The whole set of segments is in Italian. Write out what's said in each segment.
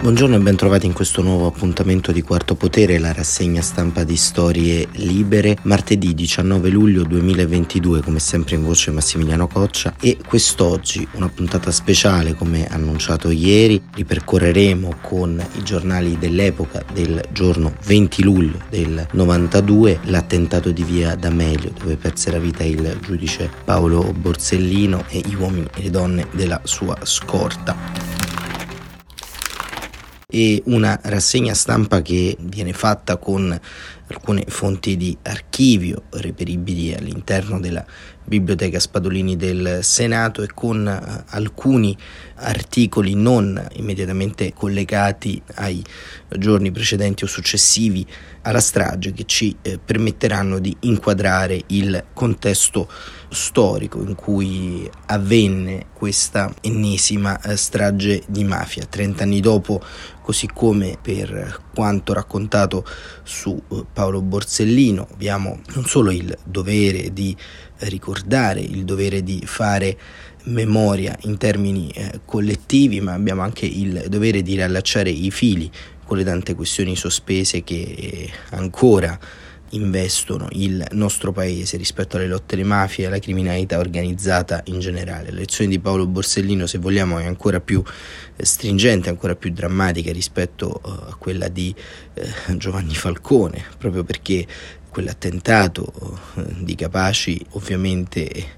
Buongiorno e bentrovati in questo nuovo appuntamento di Quarto Potere, la rassegna stampa di Storie Libere, martedì 19 luglio 2022, come sempre in voce Massimiliano Coccia e quest'oggi una puntata speciale come annunciato ieri, ripercorreremo con i giornali dell'epoca del giorno 20 luglio del 92 l'attentato di via D'Amelio dove perse la vita il giudice Paolo Borsellino e gli uomini e le donne della sua scorta e una rassegna stampa che viene fatta con alcune fonti di archivio reperibili all'interno della Biblioteca Spadolini del Senato e con uh, alcuni articoli non immediatamente collegati ai giorni precedenti o successivi alla strage che ci eh, permetteranno di inquadrare il contesto storico in cui avvenne questa ennesima eh, strage di mafia. Trent'anni dopo, così come per quanto raccontato su eh, Paolo Borsellino, abbiamo non solo il dovere di ricordare, il dovere di fare memoria in termini eh, collettivi, ma abbiamo anche il dovere di riallacciare i fili con le tante questioni sospese che eh, ancora investono il nostro paese rispetto alle lotte alle mafie e alla criminalità organizzata in generale. La lezione di Paolo Borsellino, se vogliamo, è ancora più eh, stringente, ancora più drammatica rispetto uh, a quella di uh, Giovanni Falcone, proprio perché quell'attentato uh, di Capaci ovviamente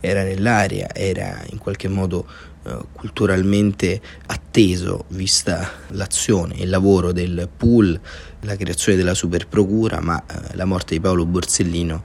era nell'aria, era in qualche modo uh, culturalmente atteso, vista l'azione, il lavoro del pool, la creazione della superprocura, ma uh, la morte di Paolo Borsellino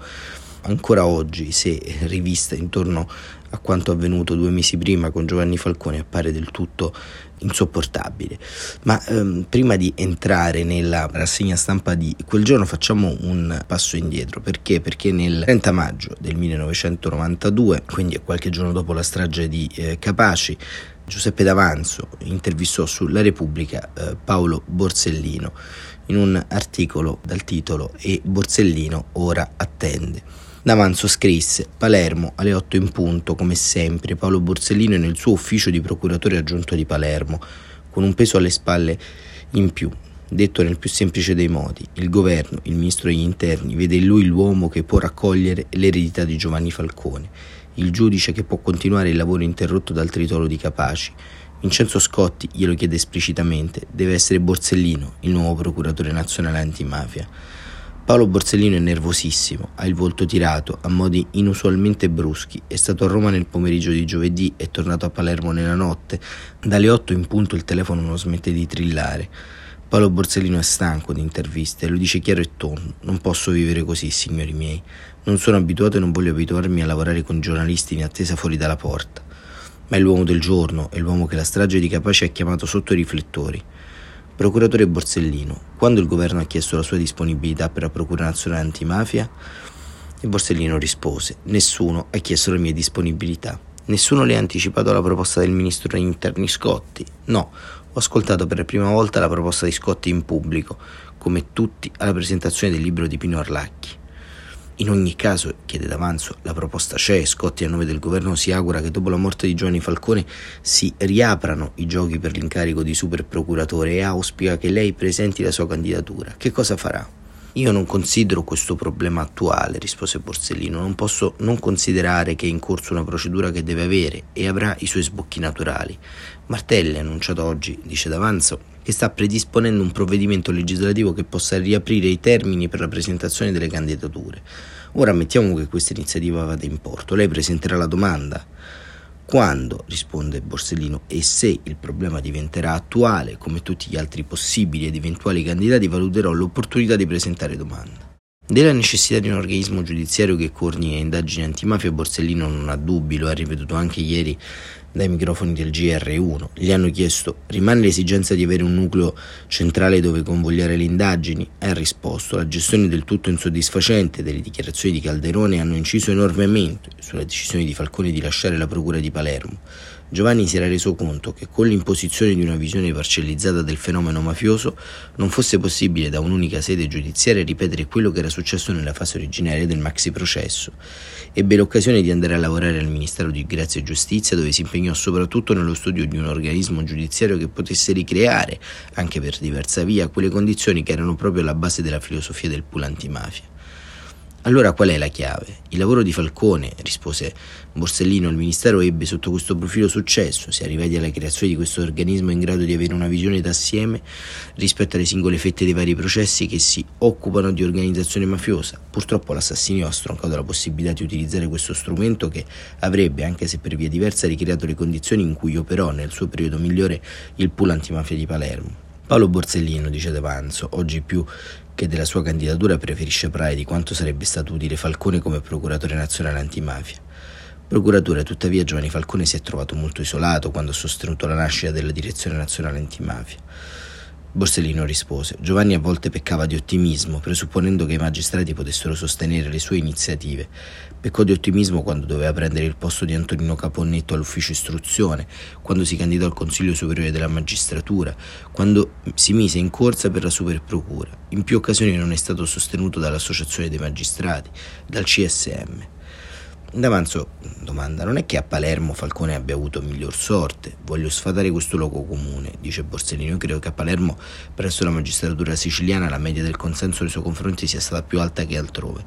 ancora oggi, se rivista intorno a quanto avvenuto due mesi prima con Giovanni Falcone, appare del tutto insopportabile. Ma ehm, prima di entrare nella rassegna stampa di quel giorno facciamo un passo indietro. Perché? Perché nel 30 maggio del 1992, quindi qualche giorno dopo la strage di eh, Capaci, Giuseppe D'Avanzo intervistò sulla Repubblica eh, Paolo Borsellino in un articolo dal titolo E Borsellino ora attende. D'Avanzo scrisse Palermo alle 8 in punto, come sempre, Paolo Borsellino è nel suo ufficio di procuratore aggiunto di Palermo, con un peso alle spalle in più. Detto nel più semplice dei modi, il governo, il ministro degli interni, vede in lui l'uomo che può raccogliere l'eredità di Giovanni Falcone, il giudice che può continuare il lavoro interrotto dal tritolo di Capaci. Vincenzo Scotti glielo chiede esplicitamente, deve essere Borsellino, il nuovo procuratore nazionale antimafia. Paolo Borsellino è nervosissimo, ha il volto tirato, ha modi inusualmente bruschi, è stato a Roma nel pomeriggio di giovedì, è tornato a Palermo nella notte, dalle 8 in punto il telefono non smette di trillare. Paolo Borsellino è stanco di interviste, lo dice chiaro e tondo, non posso vivere così, signori miei, non sono abituato e non voglio abituarmi a lavorare con giornalisti in attesa fuori dalla porta. Ma è l'uomo del giorno, è l'uomo che la strage di Capace ha chiamato sotto i riflettori. Procuratore Borsellino, quando il governo ha chiesto la sua disponibilità per la Procura Nazionale Antimafia? E Borsellino rispose: Nessuno ha chiesto la mia disponibilità. Nessuno le ha anticipato la proposta del ministro degli interni Scotti? No, ho ascoltato per la prima volta la proposta di Scotti in pubblico, come tutti alla presentazione del libro di Pino Arlacchi. In ogni caso, chiede D'Avanzo, la proposta c'è Scotti a nome del governo si augura che dopo la morte di Giovanni Falcone si riaprano i giochi per l'incarico di super procuratore e auspica che lei presenti la sua candidatura. Che cosa farà? Io non considero questo problema attuale, rispose Borsellino, non posso non considerare che è in corso una procedura che deve avere e avrà i suoi sbocchi naturali. Martelli annunciato oggi, dice D'Avanzo, che sta predisponendo un provvedimento legislativo che possa riaprire i termini per la presentazione delle candidature. Ora ammettiamo che questa iniziativa vada in porto, lei presenterà la domanda quando, risponde Borsellino, e se il problema diventerà attuale, come tutti gli altri possibili ed eventuali candidati, valuterò l'opportunità di presentare domanda. Della necessità di un organismo giudiziario che coordini indagini antimafia Borsellino non ha dubbi, lo ha ripetuto anche ieri dai microfoni del GR1. Gli hanno chiesto rimane l'esigenza di avere un nucleo centrale dove convogliare le indagini? Ha risposto la gestione del tutto insoddisfacente delle dichiarazioni di Calderone hanno inciso enormemente sulla decisione di Falcone di lasciare la procura di Palermo. Giovanni si era reso conto che con l'imposizione di una visione parcellizzata del fenomeno mafioso non fosse possibile da un'unica sede giudiziaria ripetere quello che era successo nella fase originaria del maxi processo. Ebbe l'occasione di andare a lavorare al Ministero di Grazia e Giustizia dove si impegnò soprattutto nello studio di un organismo giudiziario che potesse ricreare, anche per diversa via, quelle condizioni che erano proprio alla base della filosofia del pool antimafia. Allora qual è la chiave? Il lavoro di Falcone, rispose Borsellino. Il Ministero ebbe sotto questo profilo successo, si arrivati alla creazione di questo organismo in grado di avere una visione d'assieme rispetto alle singole fette dei vari processi che si occupano di organizzazione mafiosa. Purtroppo l'assassinio ha stroncato la possibilità di utilizzare questo strumento che avrebbe, anche se per via diversa, ricreato le condizioni in cui operò nel suo periodo migliore il pool antimafia di Palermo. Paolo Borsellino, dice D'Avanzo, oggi più che della sua candidatura preferisce parlare di quanto sarebbe stato utile Falcone come procuratore nazionale antimafia. Procuratore, tuttavia, Giovanni Falcone si è trovato molto isolato quando ha sostenuto la nascita della Direzione Nazionale Antimafia. Borsellino rispose: Giovanni a volte peccava di ottimismo, presupponendo che i magistrati potessero sostenere le sue iniziative. Peccò di ottimismo quando doveva prendere il posto di Antonino Caponnetto all'ufficio istruzione, quando si candidò al Consiglio Superiore della Magistratura, quando si mise in corsa per la Superprocura. In più occasioni non è stato sostenuto dall'Associazione dei Magistrati, dal CSM. D'Avanzo domanda: non è che a Palermo Falcone abbia avuto miglior sorte? Voglio sfatare questo luogo comune, dice Borsellino. Io credo che a Palermo, presso la magistratura siciliana, la media del consenso nei suoi confronti sia stata più alta che altrove.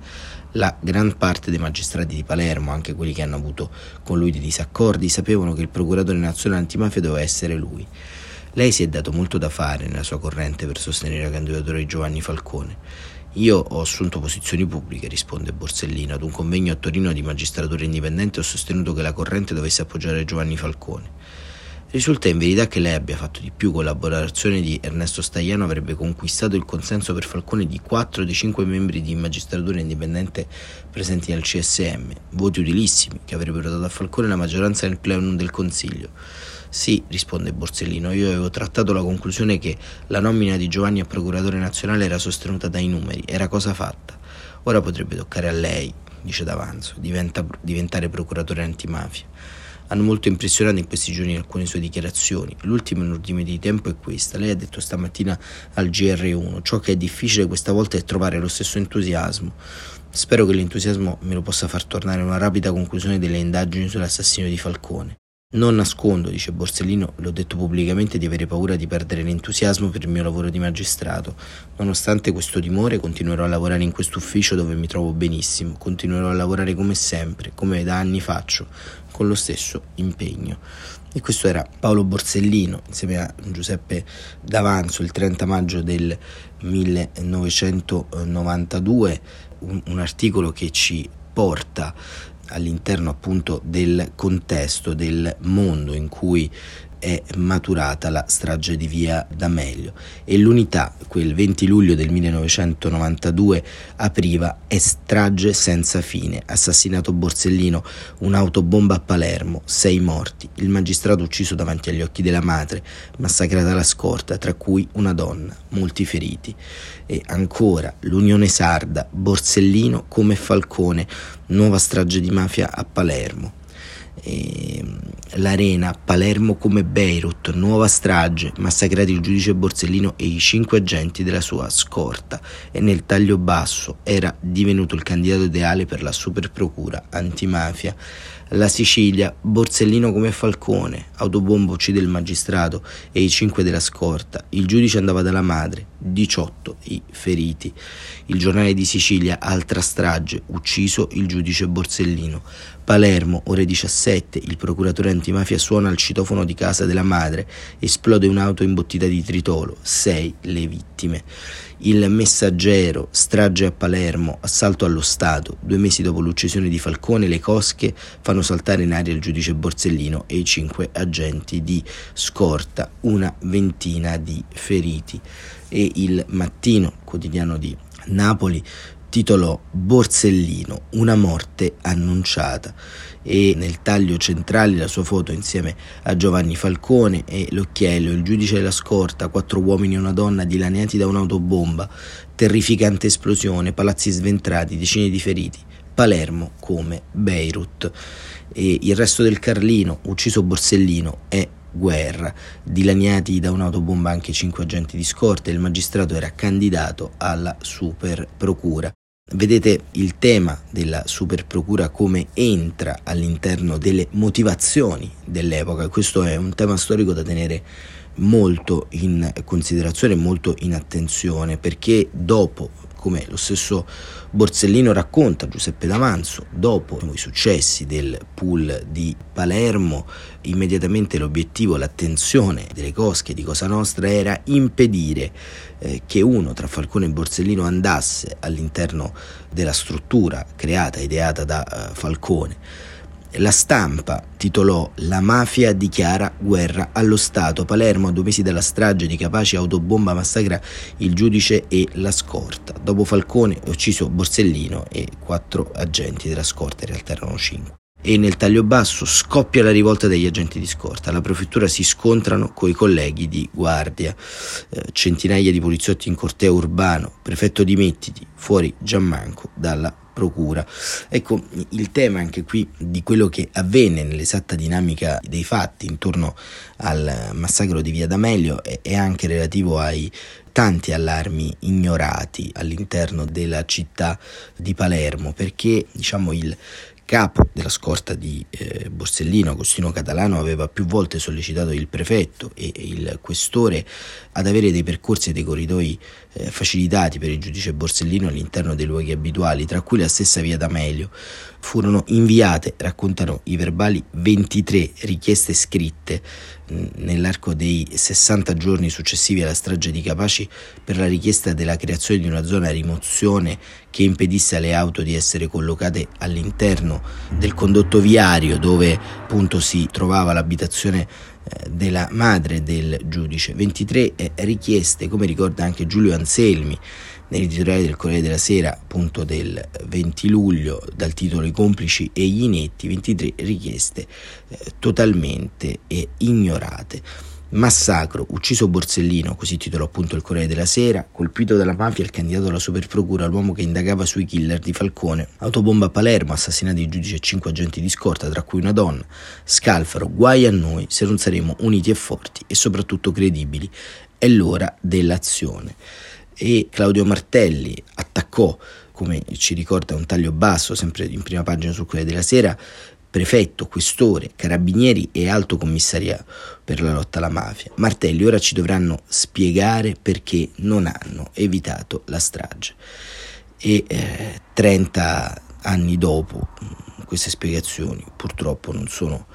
La gran parte dei magistrati di Palermo, anche quelli che hanno avuto con lui dei disaccordi, sapevano che il procuratore nazionale antimafia doveva essere lui. Lei si è dato molto da fare nella sua corrente per sostenere la candidatura di Giovanni Falcone. Io ho assunto posizioni pubbliche, risponde Borsellino. Ad un convegno a Torino di magistratura indipendente ho sostenuto che la corrente dovesse appoggiare Giovanni Falcone. Risulta in verità che lei abbia fatto di più, con l'abbolazione di Ernesto Stagliano avrebbe conquistato il consenso per Falcone di 4 dei 5 membri di magistratura indipendente presenti nel CSM, voti utilissimi che avrebbero dato a Falcone la maggioranza nel plenum del Consiglio. Sì, risponde Borsellino, io avevo trattato la conclusione che la nomina di Giovanni a procuratore nazionale era sostenuta dai numeri, era cosa fatta. Ora potrebbe toccare a lei, dice D'Avanzo, diventa, diventare procuratore antimafia. Hanno molto impressionato in questi giorni alcune sue dichiarazioni. L'ultima in ordine di tempo è questa. Lei ha detto stamattina al GR1: Ciò che è difficile questa volta è trovare lo stesso entusiasmo. Spero che l'entusiasmo me lo possa far tornare a una rapida conclusione delle indagini sull'assassinio di Falcone. Non nascondo, dice Borsellino, l'ho detto pubblicamente di avere paura di perdere l'entusiasmo per il mio lavoro di magistrato. Nonostante questo timore, continuerò a lavorare in questo ufficio dove mi trovo benissimo. Continuerò a lavorare come sempre, come da anni faccio, con lo stesso impegno. E questo era Paolo Borsellino insieme a Giuseppe D'Avanzo il 30 maggio del 1992, un, un articolo che ci porta all'interno appunto del contesto del mondo in cui è maturata la strage di via D'Amelio e l'unità, quel 20 luglio del 1992, apriva è strage senza fine, assassinato Borsellino, un'autobomba a Palermo, sei morti, il magistrato ucciso davanti agli occhi della madre, massacrata la scorta, tra cui una donna, molti feriti. E ancora l'Unione Sarda, Borsellino come Falcone, nuova strage di mafia a Palermo eh, l'Arena, Palermo come Beirut, nuova strage, massacrati il giudice Borsellino e i cinque agenti della sua scorta e nel taglio basso era divenuto il candidato ideale per la superprocura antimafia. La Sicilia, Borsellino come Falcone, autobomba uccide il magistrato e i cinque della scorta, il giudice andava dalla madre, 18 i feriti. Il giornale di Sicilia, altra strage, ucciso il giudice Borsellino. Palermo, ore 17, il procuratore antimafia suona al citofono di casa della madre, esplode un'auto imbottita di tritolo, 6 le vittime. Il messaggero, strage a Palermo, assalto allo Stato. Due mesi dopo l'uccisione di Falcone, le cosche fanno saltare in aria il giudice Borsellino e i cinque agenti di scorta, una ventina di feriti. E il mattino, quotidiano di Napoli, titolò Borsellino, una morte annunciata e nel taglio centrale la sua foto insieme a Giovanni Falcone e l'occhiello, il giudice della scorta, quattro uomini e una donna dilaniati da un'autobomba, terrificante esplosione, palazzi sventrati, decine di feriti. Palermo come Beirut. E il resto del Carlino, ucciso Borsellino, è guerra. Dilaniati da un'autobomba anche cinque agenti di scorta e il magistrato era candidato alla super procura. Vedete il tema della super procura come entra all'interno delle motivazioni dell'epoca. Questo è un tema storico da tenere molto in considerazione, molto in attenzione, perché dopo come lo stesso Borsellino racconta, Giuseppe D'Avanzo, dopo i successi del pool di Palermo, immediatamente l'obiettivo, l'attenzione delle cosche di Cosa Nostra era impedire eh, che uno tra Falcone e Borsellino andasse all'interno della struttura creata, ideata da eh, Falcone la stampa titolò La mafia dichiara guerra allo Stato. Palermo, a due mesi dalla strage di Capaci, autobomba massacra il giudice e la scorta. Dopo Falcone ucciso Borsellino e quattro agenti della scorta, in realtà erano cinque. E nel taglio basso scoppia la rivolta degli agenti di scorta. La prefettura si scontrano coi colleghi di guardia. Eh, centinaia di poliziotti in corteo urbano. Prefetto dimettiti, fuori Giammanco dalla procura. Ecco, il tema anche qui di quello che avvenne nell'esatta dinamica dei fatti intorno al massacro di Via D'Amelio è, anche relativo ai tanti allarmi ignorati all'interno della città di Palermo perché diciamo il capo della scorta di eh, Borsellino, Agostino Catalano, aveva più volte sollecitato il prefetto e il questore ad avere dei percorsi e dei corridoi eh, facilitati per il giudice Borsellino all'interno dei luoghi abituali, tra cui la stessa via D'Amelio. Furono inviate, raccontano i verbali, 23 richieste scritte nell'arco dei 60 giorni successivi alla strage di Capaci per la richiesta della creazione di una zona rimozione che impedisse alle auto di essere collocate all'interno del condotto viario dove appunto si trovava l'abitazione eh, della madre del giudice. 23 eh, richieste, come ricorda anche Giulio Anselmi nell'editoriale del Corriere della Sera, appunto del 20 luglio, dal titolo I complici e gli inetti, 23 richieste eh, totalmente eh, ignorate. Massacro, ucciso Borsellino, così titolò appunto il Corriere della Sera, colpito dalla mafia il candidato alla superprocura, l'uomo che indagava sui killer di Falcone, autobomba a Palermo, assassinati i giudici e cinque agenti di scorta, tra cui una donna, Scalfaro, guai a noi se non saremo uniti e forti e soprattutto credibili. È l'ora dell'azione. E Claudio Martelli attaccò, come ci ricorda un taglio basso, sempre in prima pagina sul Corriere della Sera, prefetto, questore, carabinieri e alto commissariato per la lotta alla mafia. Martelli ora ci dovranno spiegare perché non hanno evitato la strage. E eh, 30 anni dopo mm, queste spiegazioni purtroppo non sono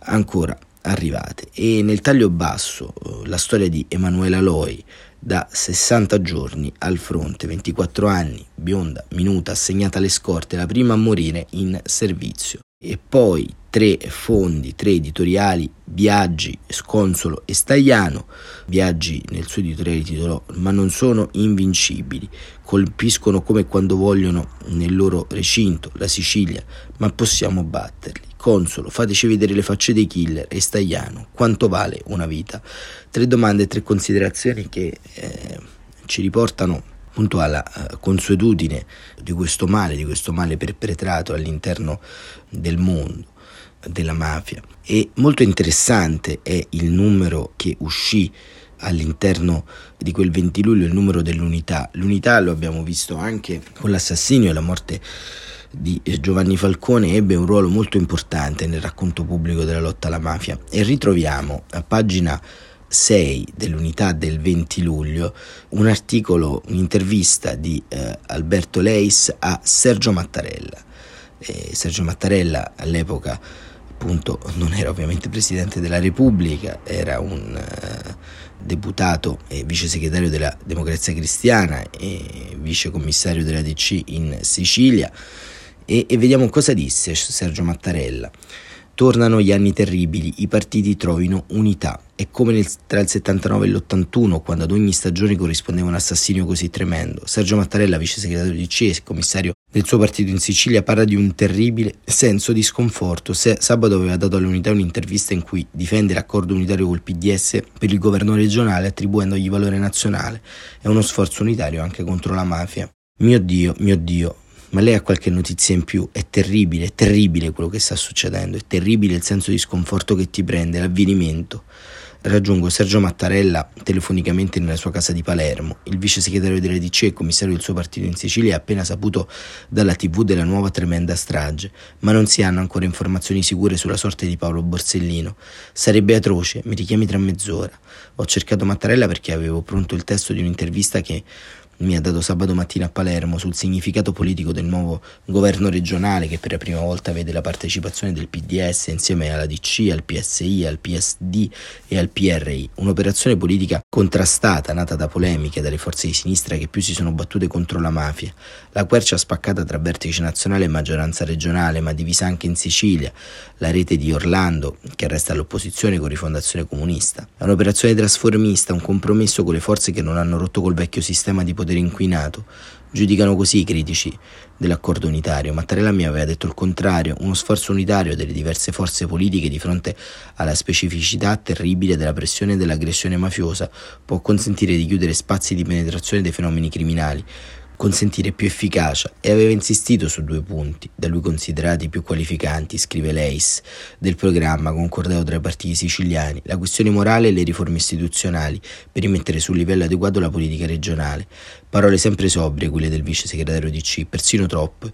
ancora arrivate. E nel taglio basso eh, la storia di Emanuela Loi da 60 giorni al fronte, 24 anni, bionda, minuta, assegnata alle scorte, la prima a morire in servizio e poi tre fondi, tre editoriali, Biaggi, Sconsolo e Stagliano. Biaggi nel suo editoriale titolò Ma non sono invincibili, colpiscono come quando vogliono nel loro recinto, la Sicilia, ma possiamo batterli. Consolo, fateci vedere le facce dei killer e Stagliano, quanto vale una vita? Tre domande e tre considerazioni che eh, ci riportano appunto alla uh, consuetudine di questo male, di questo male perpetrato all'interno del mondo della mafia. E molto interessante è il numero che uscì all'interno di quel 20 luglio, il numero dell'unità. L'unità lo abbiamo visto anche con l'assassinio e la morte di Giovanni Falcone ebbe un ruolo molto importante nel racconto pubblico della lotta alla mafia e ritroviamo a pagina 6 dell'unità del 20 luglio un articolo, un'intervista di eh, Alberto Leis a Sergio Mattarella. E Sergio Mattarella all'epoca appunto non era ovviamente Presidente della Repubblica, era un uh, deputato e vice segretario della Democrazia Cristiana e vice commissario della DC in Sicilia e, e vediamo cosa disse Sergio Mattarella. Tornano gli anni terribili, i partiti trovino unità. È come nel, tra il 79 e l'81, quando ad ogni stagione corrispondeva un assassinio così tremendo. Sergio Mattarella, vice segretario di CE e commissario del suo partito in Sicilia, parla di un terribile senso di sconforto. Se, sabato aveva dato all'unità un'intervista in cui difende l'accordo unitario col PDS per il governo regionale attribuendogli valore nazionale. È uno sforzo unitario anche contro la mafia. Mio Dio, mio Dio, ma lei ha qualche notizia in più. È terribile, è terribile quello che sta succedendo, è terribile il senso di sconforto che ti prende, l'avvilimento. Raggiungo Sergio Mattarella telefonicamente nella sua casa di Palermo. Il vice segretario della DC e commissario del suo partito in Sicilia ha appena saputo dalla TV della nuova tremenda strage, ma non si hanno ancora informazioni sicure sulla sorte di Paolo Borsellino. Sarebbe atroce, mi richiami tra mezz'ora. Ho cercato Mattarella perché avevo pronto il testo di un'intervista che mi ha dato sabato mattina a Palermo sul significato politico del nuovo governo regionale che per la prima volta vede la partecipazione del PDS insieme alla DC, al PSI, al PSD e al PRI. Un'operazione politica contrastata, nata da polemiche dalle forze di sinistra che più si sono battute contro la mafia. La quercia spaccata tra vertice nazionale e maggioranza regionale, ma divisa anche in Sicilia. La rete di Orlando, che resta all'opposizione con rifondazione comunista. È un'operazione trasformista, un compromesso con le forze che non hanno rotto col vecchio sistema di potere inquinato. Giudicano così i critici dell'accordo unitario. Mattarella mi aveva detto il contrario, uno sforzo unitario delle diverse forze politiche di fronte alla specificità terribile della pressione e dell'aggressione mafiosa può consentire di chiudere spazi di penetrazione dei fenomeni criminali, consentire più efficacia e aveva insistito su due punti, da lui considerati più qualificanti, scrive Leis, del programma concordato tra i partiti siciliani, la questione morale e le riforme istituzionali per rimettere sul livello adeguato la politica regionale. Parole sempre sobrie quelle del vice segretario DC, persino troppe.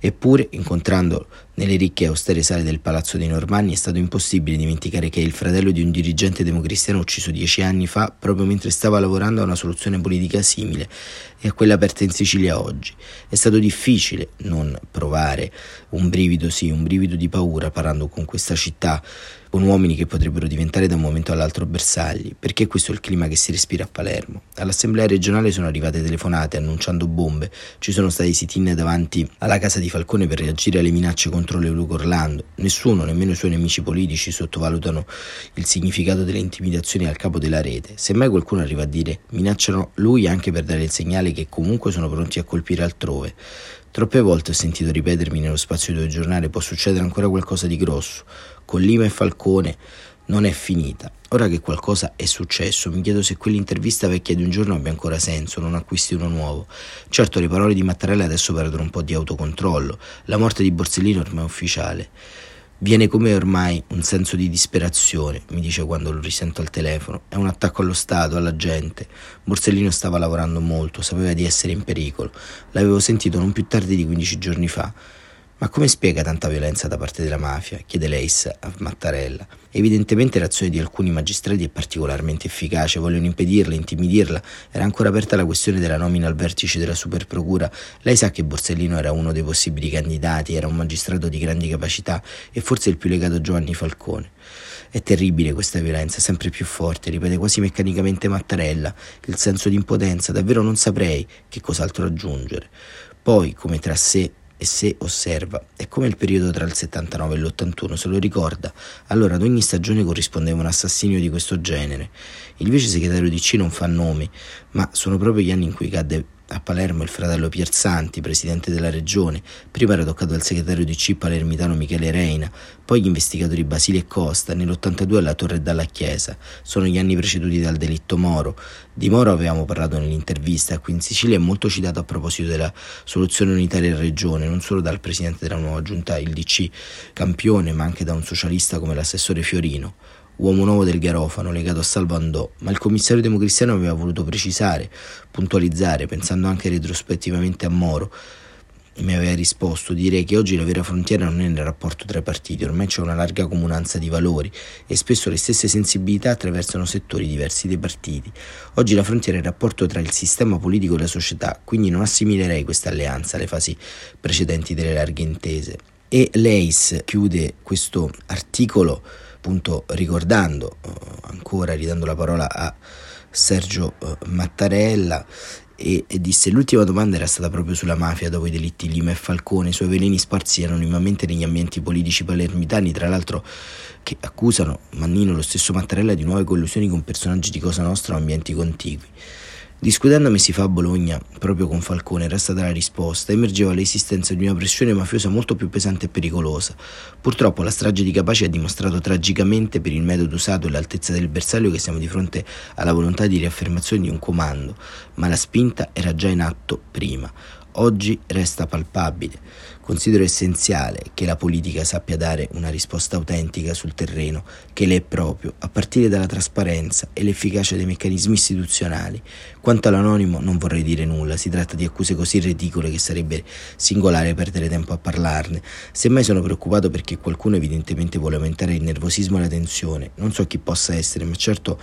Eppure, incontrando nelle ricche e austere sale del Palazzo dei Normanni è stato impossibile dimenticare che è il fratello di un dirigente democristiano ucciso dieci anni fa proprio mentre stava lavorando a una soluzione politica simile e a quella aperta in Sicilia oggi. È stato difficile non provare un brivido, sì, un brivido di paura parlando con questa città con uomini che potrebbero diventare da un momento all'altro bersagli, perché questo è il clima che si respira a Palermo. All'assemblea regionale sono arrivate telefonate annunciando bombe, ci sono stati sit-in davanti alla casa di Falcone per reagire alle minacce contro l'Euroco Orlando. Nessuno, nemmeno i suoi nemici politici, sottovalutano il significato delle intimidazioni al capo della rete. Semmai qualcuno arriva a dire minacciano lui anche per dare il segnale che comunque sono pronti a colpire altrove. Troppe volte ho sentito ripetermi nello spazio del giornale può succedere ancora qualcosa di grosso con Lima e Falcone non è finita. Ora che qualcosa è successo, mi chiedo se quell'intervista vecchia di un giorno abbia ancora senso, non acquisti uno nuovo. Certo, le parole di Mattarella adesso perdono un po' di autocontrollo. La morte di Borsellino ormai è ufficiale. Viene come ormai un senso di disperazione, mi dice quando lo risento al telefono. È un attacco allo Stato, alla gente. Borsellino stava lavorando molto, sapeva di essere in pericolo. L'avevo sentito non più tardi di 15 giorni fa. Ma come spiega tanta violenza da parte della mafia? chiede Leis a Mattarella. Evidentemente l'azione di alcuni magistrati è particolarmente efficace, vogliono impedirla, intimidirla. Era ancora aperta la questione della nomina al vertice della superprocura. Lei sa che Borsellino era uno dei possibili candidati, era un magistrato di grandi capacità e forse il più legato a Giovanni Falcone. È terribile questa violenza, sempre più forte, ripete quasi meccanicamente Mattarella, il senso di impotenza, davvero non saprei che cos'altro aggiungere. Poi, come tra sé e se osserva, è come il periodo tra il 79 e l'81, se lo ricorda, allora ad ogni stagione corrispondeva un assassinio di questo genere. Il vice segretario di C non fa nomi, ma sono proprio gli anni in cui cadde a Palermo il fratello Pierzanti, presidente della regione, prima era toccato dal segretario di C palermitano Michele Reina, poi gli investigatori Basile e Costa, nell'82 alla Torre dalla Chiesa. Sono gli anni preceduti dal delitto Moro. Di Moro avevamo parlato nell'intervista, qui in Sicilia è molto citato a proposito della soluzione unitaria regione, non solo dal presidente della nuova giunta, il DC Campione, ma anche da un socialista come l'assessore Fiorino uomo nuovo del Garofano, legato a Salvo Andò, ma il commissario democristiano aveva voluto precisare, puntualizzare, pensando anche retrospettivamente a Moro. Mi aveva risposto, direi che oggi la vera frontiera non è nel rapporto tra i partiti, ormai c'è una larga comunanza di valori e spesso le stesse sensibilità attraversano settori diversi dei partiti. Oggi la frontiera è il rapporto tra il sistema politico e la società, quindi non assimilerei questa alleanza alle fasi precedenti delle larghe intese. E Leis chiude questo articolo appunto ricordando eh, ancora, ridando la parola a Sergio eh, Mattarella e, e, disse l'ultima domanda era stata proprio sulla mafia dopo i delitti Lima e Falcone, i suoi veleni sparsi anonimamente negli ambienti politici palermitani, tra l'altro che accusano Mannino, lo stesso Mattarella, di nuove collusioni con personaggi di Cosa Nostra o ambienti contigui. Discutendo mesi fa a Bologna, proprio con Falcone, era stata la risposta, emergeva l'esistenza di una pressione mafiosa molto più pesante e pericolosa. Purtroppo la strage di Capaci ha dimostrato tragicamente per il metodo usato e l'altezza del bersaglio che siamo di fronte alla volontà di riaffermazione di un comando, ma la spinta era già in atto prima. Oggi resta palpabile. Considero essenziale che la politica sappia dare una risposta autentica sul terreno che le è proprio, a partire dalla trasparenza e l'efficacia dei meccanismi istituzionali. Quanto all'anonimo non vorrei dire nulla, si tratta di accuse così ridicole che sarebbe singolare perdere tempo a parlarne. Semmai sono preoccupato perché qualcuno evidentemente vuole aumentare il nervosismo e la tensione. Non so chi possa essere, ma certo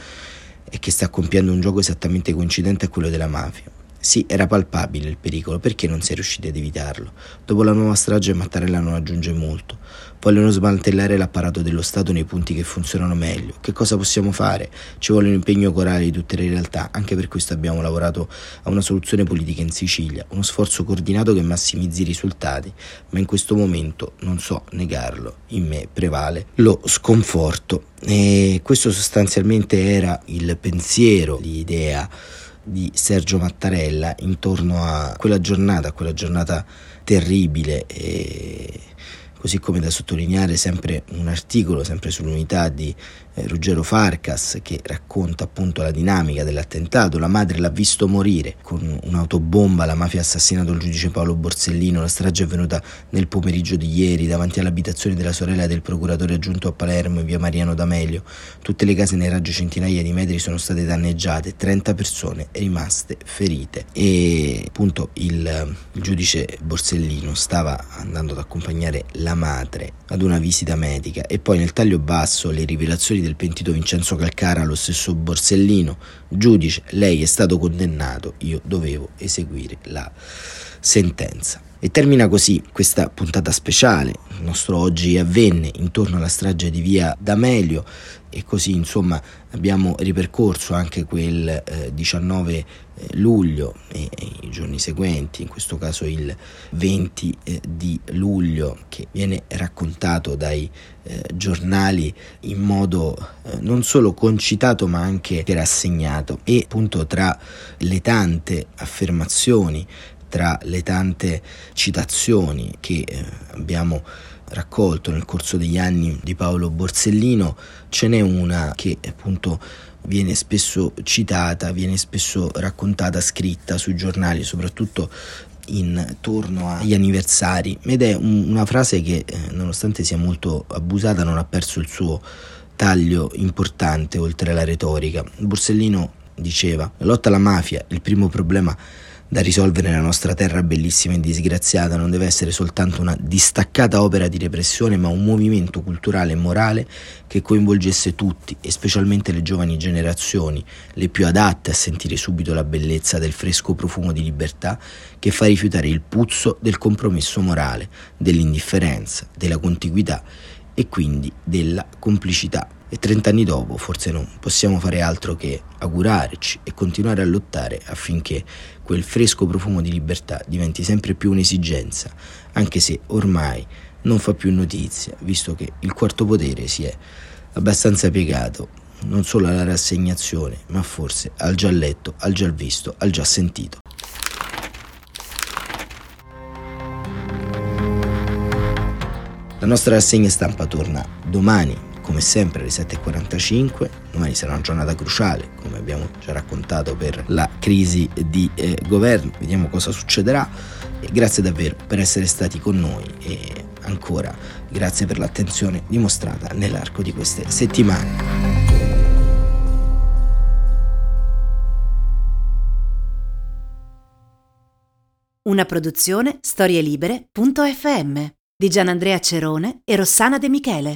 è che sta compiendo un gioco esattamente coincidente a quello della mafia. Sì, era palpabile il pericolo, perché non si è riusciti ad evitarlo? Dopo la nuova strage Mattarella non aggiunge molto. Vogliono smantellare l'apparato dello Stato nei punti che funzionano meglio. Che cosa possiamo fare? Ci vuole un impegno corale di tutte le realtà, anche per questo abbiamo lavorato a una soluzione politica in Sicilia, uno sforzo coordinato che massimizzi i risultati, ma in questo momento, non so negarlo, in me prevale lo sconforto. E questo sostanzialmente era il pensiero, l'idea di Sergio Mattarella intorno a quella giornata, a quella giornata terribile e così come da sottolineare sempre un articolo, sempre sull'unità di eh, Ruggero Farcas, che racconta appunto la dinamica dell'attentato. La madre l'ha visto morire con un'autobomba, la mafia ha assassinato il giudice Paolo Borsellino, la strage è avvenuta nel pomeriggio di ieri davanti all'abitazione della sorella del procuratore aggiunto a Palermo in via Mariano D'Amelio. Tutte le case nei raggio centinaia di metri sono state danneggiate, 30 persone rimaste ferite e appunto il, il giudice Borsellino stava andando ad accompagnare la madre ad una visita medica e poi nel taglio basso le rivelazioni del pentito Vincenzo Calcara lo stesso Borsellino, giudice, lei è stato condannato, io dovevo eseguire la sentenza. E termina così questa puntata speciale, il nostro oggi avvenne intorno alla strage di via D'Amelio e così insomma abbiamo ripercorso anche quel eh, 19 eh, luglio e, e, i giorni seguenti, in questo caso il 20 eh, di luglio che viene raccontato dai eh, giornali in modo eh, non solo concitato ma anche rassegnato. E appunto tra le tante affermazioni tra le tante citazioni che eh, abbiamo raccolto nel corso degli anni di Paolo Borsellino, ce n'è una che appunto viene spesso citata, viene spesso raccontata, scritta sui giornali, soprattutto intorno agli anniversari ed è un, una frase che eh, nonostante sia molto abusata non ha perso il suo taglio importante oltre alla retorica. Borsellino diceva la lotta alla mafia, il primo problema da risolvere nella nostra terra bellissima e disgraziata non deve essere soltanto una distaccata opera di repressione, ma un movimento culturale e morale che coinvolgesse tutti, e specialmente le giovani generazioni, le più adatte a sentire subito la bellezza del fresco profumo di libertà che fa rifiutare il puzzo del compromesso morale, dell'indifferenza, della contiguità e quindi della complicità. E trent'anni dopo forse non possiamo fare altro che augurarci e continuare a lottare affinché quel fresco profumo di libertà diventi sempre più un'esigenza, anche se ormai non fa più notizia, visto che il quarto potere si è abbastanza piegato non solo alla rassegnazione, ma forse al già letto, al già visto, al già sentito. La nostra rassegna stampa torna domani come sempre alle 7.45, domani sarà una giornata cruciale, come abbiamo già raccontato per la crisi di eh, governo, vediamo cosa succederà. E grazie davvero per essere stati con noi e ancora grazie per l'attenzione dimostrata nell'arco di queste settimane. Una produzione storielibere.fm di Gianandrea Cerone e Rossana De Michele.